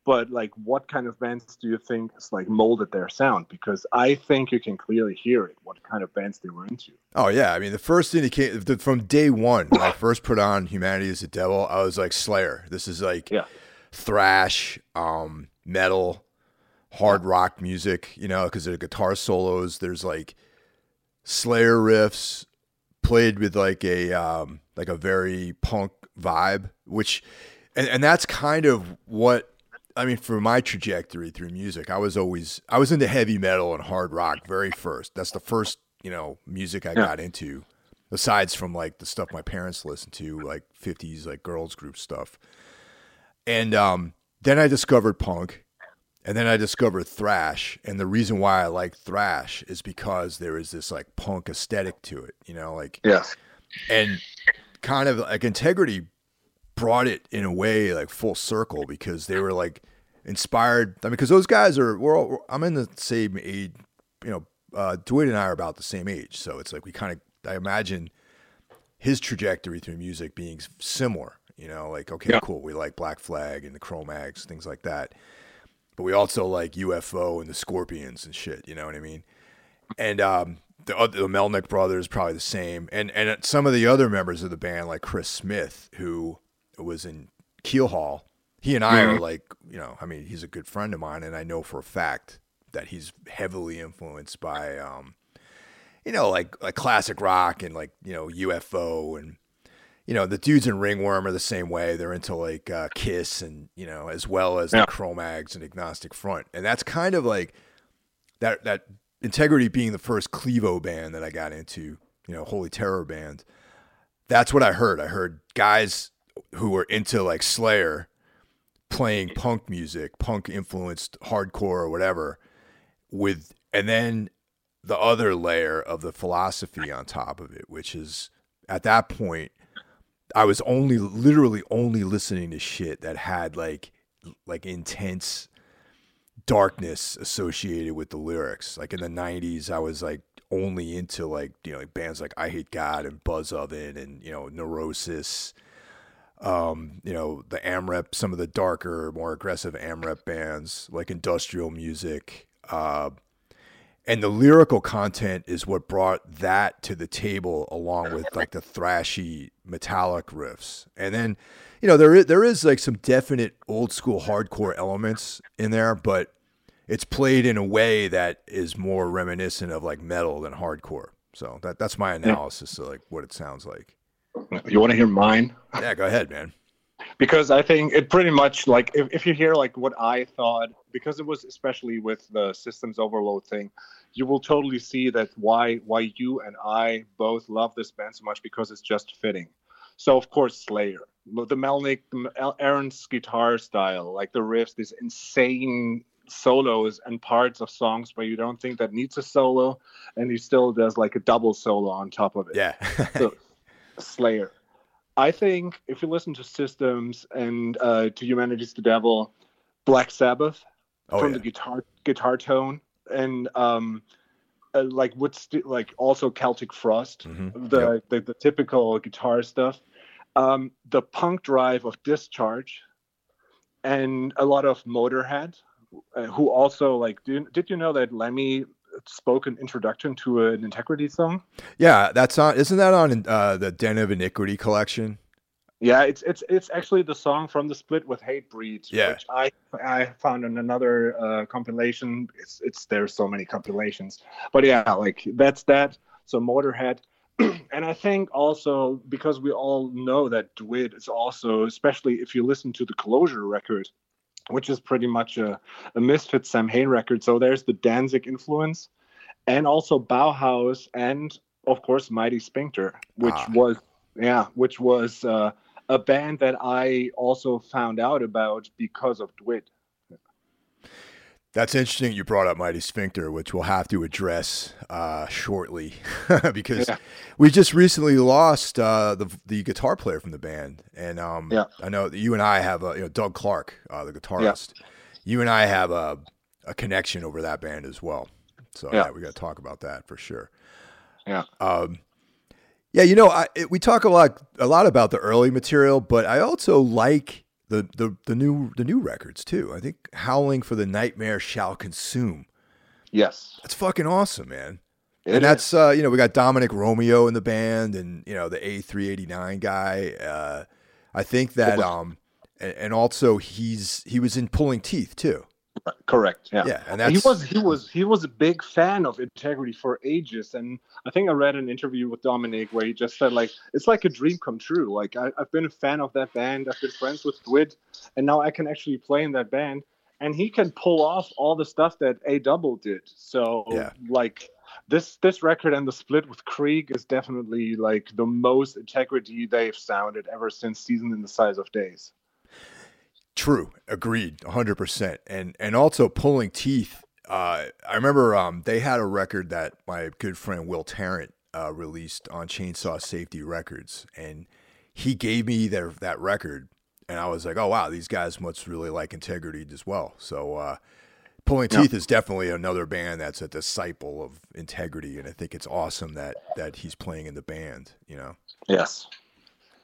but like, what kind of bands do you think is like molded their sound? Because I think you can clearly hear it, what kind of bands they were into. Oh yeah, I mean, the first thing indicator from day one when I first put on Humanity is the Devil, I was like Slayer. This is like yeah. thrash, um, metal hard rock music, you know, because the guitar solos, there's like Slayer riffs played with like a um, like a very punk vibe, which and, and that's kind of what I mean for my trajectory through music. I was always I was into heavy metal and hard rock very first. That's the first you know music I yeah. got into, aside from like the stuff my parents listened to, like '50s like girls group stuff. And um, then I discovered punk, and then I discovered thrash, and the reason why I like thrash is because there is this like punk aesthetic to it, you know, like yes, and kind of like integrity brought it in a way like full circle because they were like inspired. I mean, because those guys are we're all, I'm in the same age, you know. Uh, Dwid and I are about the same age, so it's like we kind of I imagine his trajectory through music being similar You know, like okay, Yeah. cool, we like Black Flag and the Cro-Mags, things like that. But we also like UFO and the Scorpions and shit. You know what I mean? And um, the the Melnick brothers probably the same, and and some of the other members of the band like Chris Smith, who was in Keelhaul. He and I are Mhm. like, you know, I mean, he's a good friend of mine, and I know for a fact that he's heavily influenced by, um, you know, like like classic rock and like you know UFO and you know the dudes in Ringworm are the same way. They're into like uh, Kiss and you know as well as Yeah. the Cro-Mags and Agnostic Front, and that's kind of like that that Integrity being the first Clevo band that I got into, you know, Holy Terror band. That's what I heard. I heard guys who were into like Slayer playing punk music, punk influenced hardcore or whatever, with and then the other layer of the philosophy on top of it, which is at that point I was only literally only listening to shit that had like like intense darkness associated with the lyrics. Like in the '90s, I was like only into like you know like bands like I Hate God and Buzzov-en and you know Neurosis. Um, you know the AMREP, some of the darker, more aggressive AMREP bands like industrial music. Uh, and the lyrical content is what brought that to the table along with like the thrashy metallic riffs. And then you know there is, there is like some definite old school hardcore elements in there but it's played in a way that is more reminiscent of like metal than hardcore. So that that's my analysis of like what it sounds like. You want to hear mine? yeah go ahead man. Because I think it pretty much like if, if you hear like what I thought because it was especially with the systems overload thing, you will totally see that why why you and I both love this band so much because it's just fitting. So of course Slayer, the Melnick, Aaron's guitar style, like the riffs, these insane solos and parts of songs where you don't think that needs a solo, and he still does like a double solo on top of it. yeah So, Slayer. I think if you listen to Systems and uh, to Humanity's the Devil, Black Sabbath oh from yeah the guitar guitar tone and um, uh, like what's like also Celtic Frost, Mhm. the, Yep. the the typical guitar stuff, um, the punk drive of Discharge, and a lot of Motorhead, uh, who also like did, did you know that Lemmy spoke an introduction to an Integrity song? yeah that's on isn't that on uh the den of iniquity collection Yeah, it's it's it's actually the song from the split with Hatebreed, Yeah. which I I found in another uh, compilation. It's it's there's so many compilations, but yeah, like that's that. So Motorhead, and I think also because we all know that Dwid is also, especially if you listen to the Closure record, which is pretty much a, a Misfit Samhain record. So there's the Danzig influence, and also Bauhaus, and of course Mighty Sphincter, which Ah. was yeah, which was uh, a band that I also found out about because of Dwid. That's interesting. You brought up Mighty Sphincter, which we'll have to address uh, shortly, because Yeah. we just recently lost uh, the the guitar player from the band, and um, Yeah. I know that you and I have a you know Doug Clark, uh, the guitarist. You and I have a a connection over that band as well. So yeah, Yeah. we got to talk about that for sure. Yeah. Um, yeah, you know, I, it, we talk a lot a lot about the early material, but I also like the, the the new the new records too. I think "Howling for the Nightmare Shall Consume." Yes, That's fucking awesome, man. It and that's uh, you know we got Domenic Romeo in the band, and you know the A389 guy. Uh, I think that um, and, and also he's he was in Pulling Teeth too. Correct. Yeah. Yeah, and he was he was he was a big fan of integrity for ages and i think i read an interview with domenic where he just said like it's like a dream come true like I, i've been a fan of that band i've been friends with Dwid, and now i can actually play in that band and he can pull off all the stuff that a double did so Yeah. like this this record and the split with krieg is definitely like the most integrity they've sounded ever since season in the size of days True, agreed, hundred percent. And and also pulling teeth. Uh, I remember um, they had a record that my good friend Will Tarrant uh, released on Chainsaw Safety Records, and he gave me their that record, and I was like, oh wow, these guys must really like Integrity as well. So uh, Pulling. Teeth is definitely another band that's a disciple of Integrity, and I think it's awesome that that he's playing in the band. You know. yes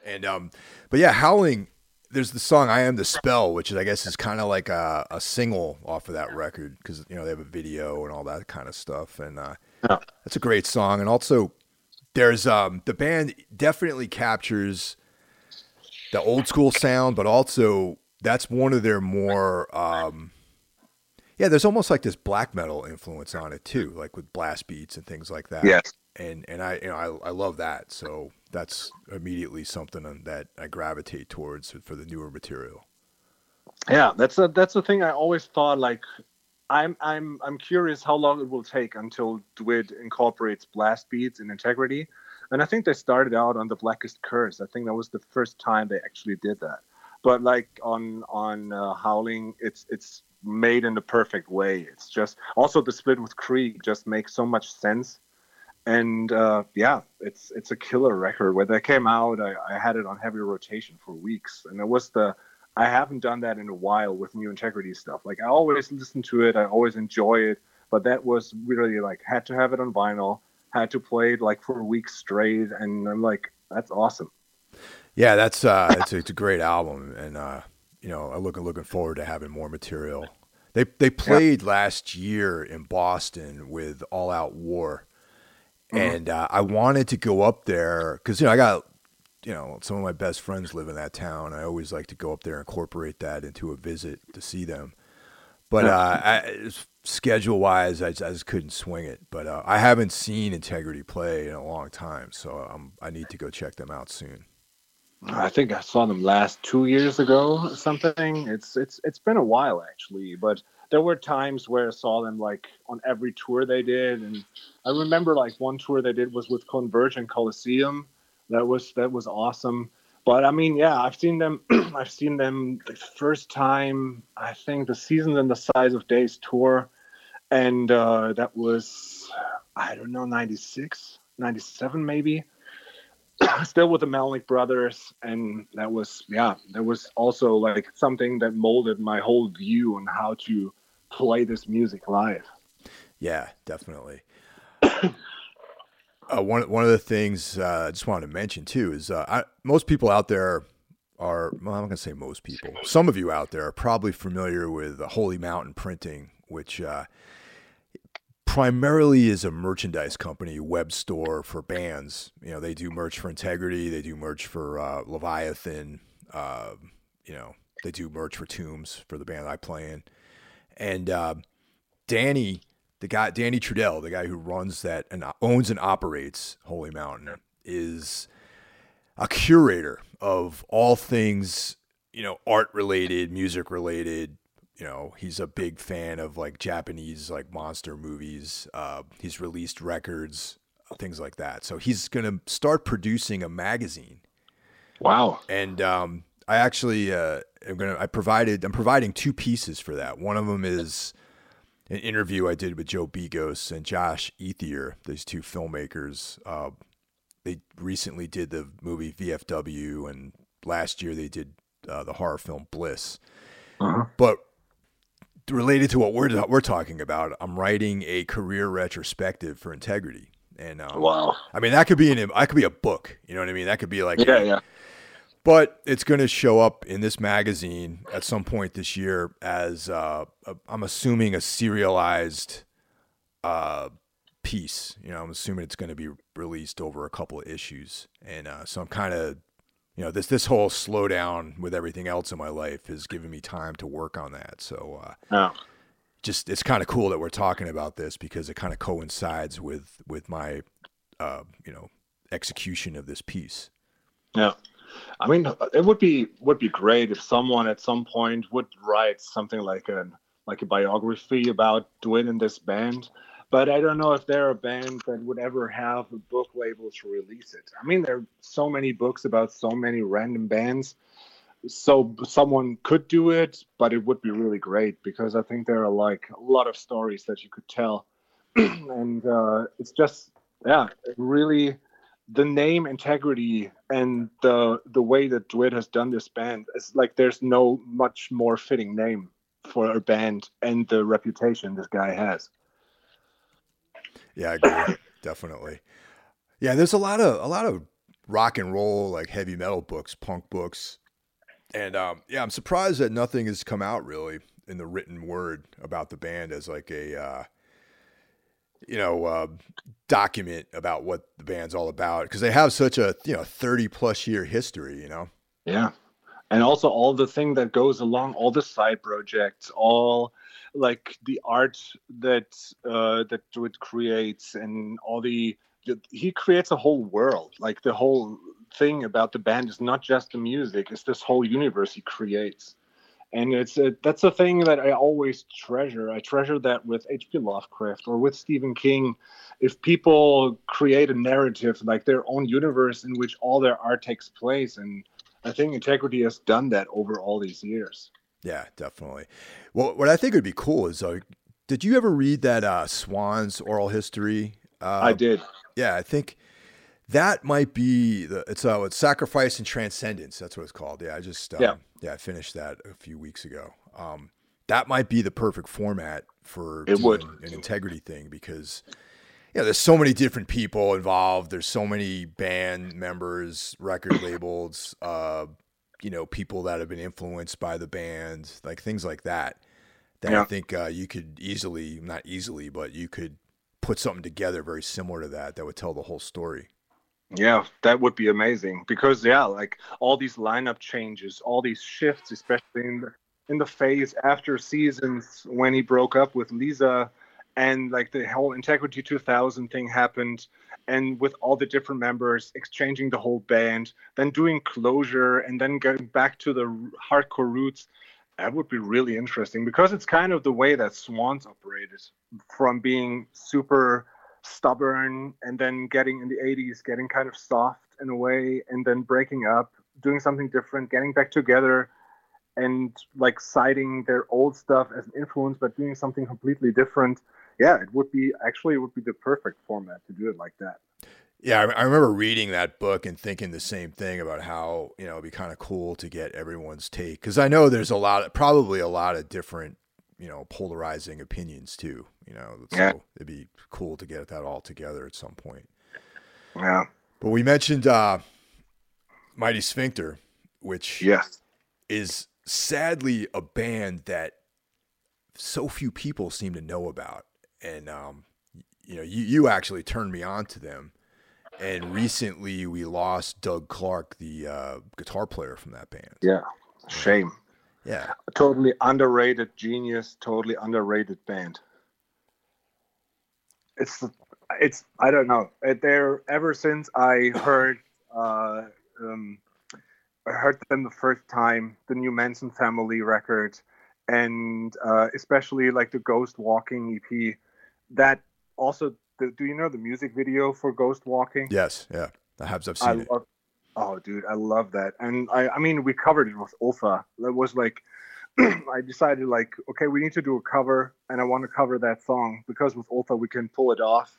And um, but yeah, Howling. There's the song "I Am the Spell," which is I guess is kind of like a, a single off of that record because you know they have a video and all that kind of stuff, and uh, that's a great song. And also, there's um, the band definitely captures the old school sound, but also that's one of their more um, yeah. There's almost like this black metal influence on it too, like with blast beats and things like that. Yes, and and I you know I I love that. So that's immediately something that I gravitate towards for the newer material. Yeah, that's a that's the thing I always thought like I'm I'm I'm curious how long it will take until Dwid incorporates blast beats and integrity. And I think they started out on the Blackest Curse. I think that was the first time they actually did that. But like on on uh, Howling, it's it's made in the perfect way. It's just also the split with Krieg just makes so much sense and uh, yeah, it's it's a killer record. When they came out, I, I, had it on heavy rotation for weeks, and it was the I haven't done that in a while with new integrity stuff. Like I always listen to it, I always enjoy it, but that was really like had to have it on vinyl, had to play it like for a week straight, and I'm like, that's awesome. Yeah, that's uh, it's, a, it's a great album, and uh, you know, I'm looking looking forward to having more material. They they played yeah. last year in Boston with All Out War Mm-hmm. And uh, I wanted to go up there because, you know, I got, you know, some of my best friends live in that town. I always like to go up there and incorporate that into a visit to see them. But uh, schedule wise, I, I, just couldn't swing it. But uh, I haven't seen Integrity play in a long time, so I'm, I need to go check them out soon. I think I saw them last two years ago or something. It's it's it's been a while actually, but there were times where I saw them like on every tour they did, and I remember like one tour they did was with Converge and Coliseum. That was that was awesome. But I mean, yeah, I've seen them. I've seen them the first time. I think the season and the size of days tour, and uh, that was I don't know 96, 97 maybe. Still with the Melnick brothers, and that was yeah, that was also like something that molded my whole view on how to play this music live. Yeah, definitely. uh, one one of the things uh, I just wanted to mention too is uh, I, most people out there are well, I'm not gonna say most people. Some of you out there are probably familiar with Holy Mountain Printing, which uh, primarily is a merchandise company, web store for bands. You know, they do merch for Integrity, they do merch for uh, Leviathan. Uh, you know, they do merch for Tombs for the band I play in. And uh, Danny, the guy, Danny Trudell, the guy who runs that and owns and operates Holy Mountain, is a curator of all things, you know, art related, music related. You know, he's a big fan of like Japanese like monster movies. Uh, he's released records, things like that. So he's gonna start producing a magazine. Wow! And um, I actually uh, am gonna. I provided. I'm providing two pieces for that. One of them is an interview I did with Joe Begos and Josh Ethier. These two filmmakers. Uh, they recently did the movie VFW, and last year they did uh, the horror film Bliss. Uh-huh. But related to what we're we're talking about, I'm writing a career retrospective for Integrity. And um, wow, I mean that could be an that could be a book. You know what I mean? That could be like yeah, yeah but it's going to show up in this magazine at some point this year as uh, I'm assuming a serialized uh, piece. You know, I'm assuming it's going to be released over a couple of issues, and uh, so I'm kind of, you know, this this whole slowdown with everything else in my life has given me time to work on that. So, uh, oh. just it's kind of cool that we're talking about this because it kind of coincides with with my, uh, you know, execution of this piece. Yeah. I mean, it would be would be great if someone at some point would write something like a like a biography about and this band. But I don't know if they're a band that would ever have a book label to release it. I mean, there are so many books about so many random bands. So someone could do it, but it would be really great because I think there are like a lot of stories that you could tell. and uh, it's just, yeah, really the name integrity and the the way that Dwid has done this band is like there's no much more fitting name for a band and the reputation this guy has. Yeah, I agree. Definitely. Yeah, there's a lot of a lot of rock and roll, like heavy metal books, punk books, and um, yeah, I'm surprised that nothing has come out really in the written word about the band as like a uh, you know uh, document about what the band's all about because they have such a you know 30 plus year history. You know. Yeah, and also all the thing that goes along, all the side projects, all like the art that uh, that Dwid creates, and all the he creates a whole world. Like the whole thing about the band is not just the music; it's this whole universe he creates. And it's a, that's a thing that I always treasure. I treasure that with H.P. Lovecraft or with Stephen King. If people create a narrative, like their own universe in which all their art takes place, and I think Integrity has done that over all these years. Yeah, definitely. Well, what I think would be cool is, uh, did you ever read that uh, Swans oral history? Uh, I did. Yeah, I think that might be the it's uh it's sacrifice and transcendence. That's what it's called. Yeah, I just um, yeah yeah I finished that a few weeks ago. Um, that might be the perfect format for it would an integrity thing because yeah, there's so many different people involved. There's so many band members, record labels, uh, you know, people that have been influenced by the band, like things like that. That yeah. I think uh, you could easily, not easily, but you could put something together very similar to that that would tell the whole story. Yeah, that would be amazing because yeah, like all these lineup changes, all these shifts, especially in the in the phase after seasons when he broke up with Lisa and like the whole Integrity 2000 thing happened and with all the different members exchanging the whole band, then doing closure and then going back to the hardcore roots. That would be really interesting because it's kind of the way that Swans operated from being super stubborn and then getting in the 80s getting kind of soft in a way and then breaking up doing something different getting back together and like citing their old stuff as an influence but doing something completely different yeah it would be actually it would be the perfect format to do it like that. Yeah i, remember reading that book and thinking the same thing about how you know it'd be kind of cool to get everyone's take because i know there's a lot of probably a lot of different you know polarizing opinions too you know so yeah. it'd be cool to get that all together at some point. Yeah. But we mentioned uh mighty sphincter which yes. is sadly a band that so few people seem to know about and um you know you, you actually turned me on to them and recently we lost doug clark the uh, guitar player from that band yeah shame yeah. A totally underrated genius, totally underrated band. It's it's I don't know. They're ever since I heard uh, um, I heard them the first time, the new Manson Family record, and uh, especially like the Ghost Walking EP. That also, the, do you know the music video for Ghost Walking? Yes, yeah, I have. I've seen I it. Love, Oh, dude, I love that. And I, I mean, we covered it with Ultha. That was like, I decided like, okay, we need to do a cover, and I want to cover that song because with Ultha we can pull it off.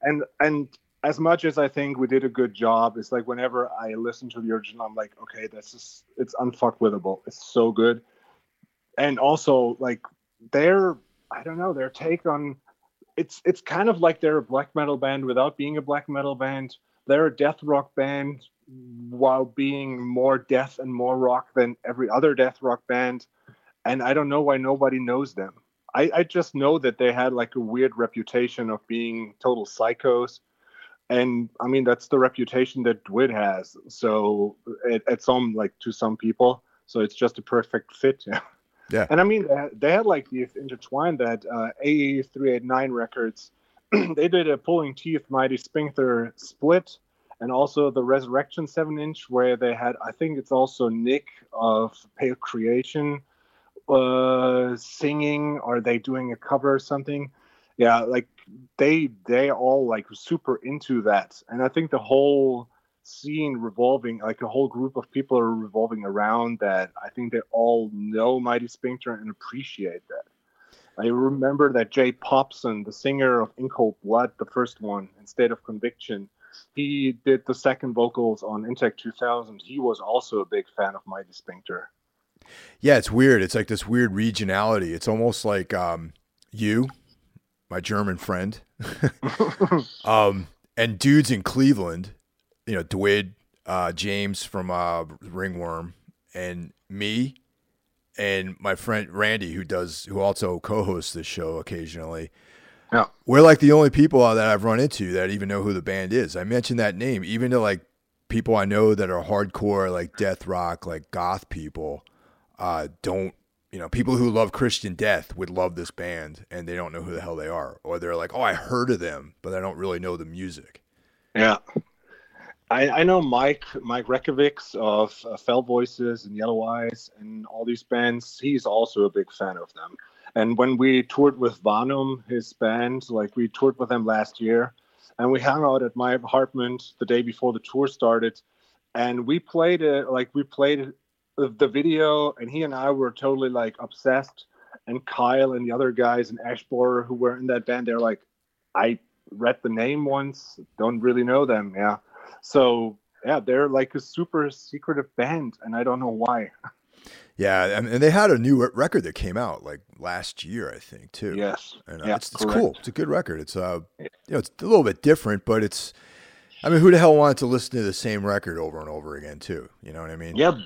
And and as much as I think we did a good job, it's like whenever I listen to the original, I'm like, okay, this is it's unfuckwithable. It's so good. And also like their, I don't know, their take on it's it's kind of like they're a black metal band without being a black metal band. They're a death rock band while being more death and more rock than every other death rock band. And I don't know why nobody knows them. I, I just know that they had like a weird reputation of being total psychos. And I mean, that's the reputation that Dwid has. So at, at some, like to some people. So it's just a perfect fit. Yeah. And I mean, they had, they had like the intertwined that uh, A389 records. they did a Pulling Teeth Mighty Sphincter split and also the Resurrection seven inch where they had I think it's also Nick of Pale Creation uh, singing. Are they doing a cover or something? Yeah, like they they all like super into that, and I think the whole scene revolving like a whole group of people are revolving around that. I think they all know Mighty Sphincter and appreciate that. I remember that Jay Popson, the singer of In Cold Blood, the first one, in State of Conviction, he did the second vocals on Intec 2000. He was also a big fan of Mighty Sphincter. Yeah, it's weird. It's like this weird regionality. It's almost like um, you, my German friend, um, and dudes in Cleveland. You know, Dwid, uh, James from uh, Ringworm, and me, and my friend Randy, who does, who also co-hosts this show occasionally. Yeah. We're like the only people that I've run into that even know who the band is. I mentioned that name, even to like people I know that are hardcore, like death rock, like goth people, uh, don't you know, people who love Christian death would love this band and they don't know who the hell they are. Or they're like, oh, I heard of them, but I don't really know the music. Yeah. I, I know Mike Mike Rekevics of uh, Fell Voices and Yellow Eyes and all these bands. He's also a big fan of them. And when we toured with Vanum, his band, like we toured with them last year, and we hung out at my apartment the day before the tour started, and we played it like we played the video, and he and I were totally like obsessed. And Kyle and the other guys and Ashbor who were in that band, they're like, I read the name once, don't really know them. Yeah. So yeah, they're like a super secretive band, and I don't know why. Yeah, and they had a new record that came out like last year, I think, too. Yes, and uh, yeah, it's, it's cool. It's a good record. It's uh, you know, it's a little bit different, but it's. I mean, who the hell wanted to listen to the same record over and over again, too? You know what I mean? Yeah,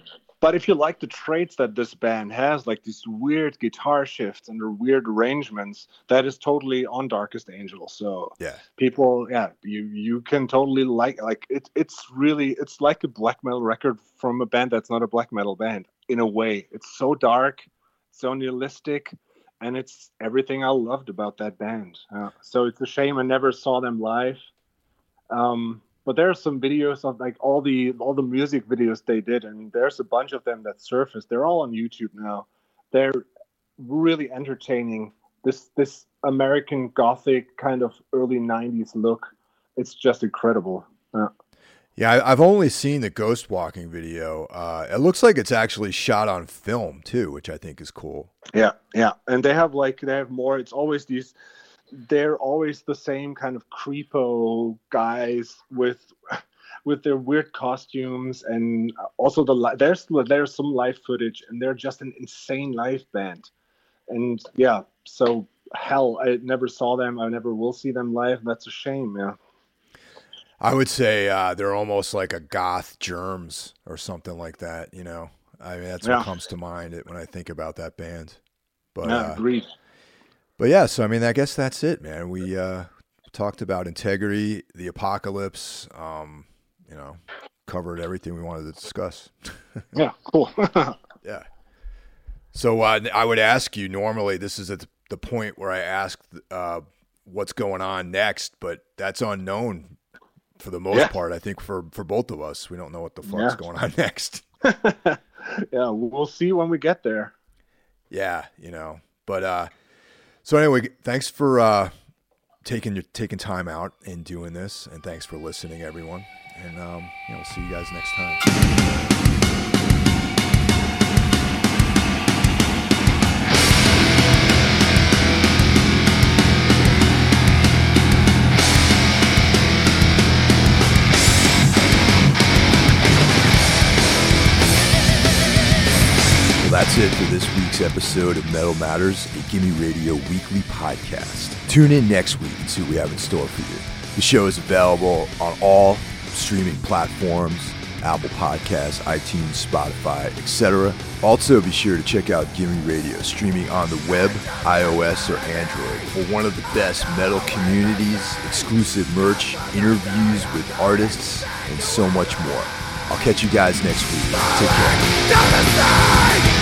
but if you like the traits that this band has, like these weird guitar shifts and the weird arrangements, that is totally on Darkest Angel. So yeah, people, yeah, you you can totally like like it. It's really it's like a black metal record from a band that's not a black metal band in a way. It's so dark, so nihilistic, and it's everything I loved about that band. Uh, so it's a shame I never saw them live. Um, but there are some videos of like all the all the music videos they did and there's a bunch of them that surfaced they're all on youtube now they're really entertaining this this american gothic kind of early 90s look it's just incredible yeah. Yeah, I've only seen the ghost walking video. Uh, it looks like it's actually shot on film too, which I think is cool. Yeah, yeah, and they have like they have more. It's always these they're always the same kind of creepo guys with with their weird costumes and also the there's there's some live footage and they're just an insane live band. And yeah so hell i never saw them. I never will see them live. That's a shame yeah. I would say uh, they're almost like a goth germs or something like that you know? I mean that's yeah. what comes to mind when i think about that band. But yeah, uh, agreed but yeah, so I mean, I guess that's it, man. We uh, talked about integrity, the apocalypse. Um, you know, covered everything we wanted to discuss. yeah, cool. yeah. So uh, I would ask you. Normally, this is at the point where I ask uh, what's going on next, but that's unknown for the most yeah. part. I think for for both of us, we don't know what the fuck's yeah. going on next. yeah, we'll see when we get there. Yeah, you know, but uh, so anyway, thanks for uh, taking your taking time out and doing this, and thanks for listening, everyone. And um, know, we'll see you guys next time. That's it for this week's episode of Metal Matters, a Gimme Radio weekly podcast. Tune in next week and see what we have in store for you. The show is available on all streaming platforms Apple Podcasts, iTunes, Spotify, etc. Also, be sure to check out Gimme Radio, streaming on the web, iOS, or Android, for one of the best metal communities, exclusive merch, interviews with artists, and so much more. I'll catch you guys next week. Take care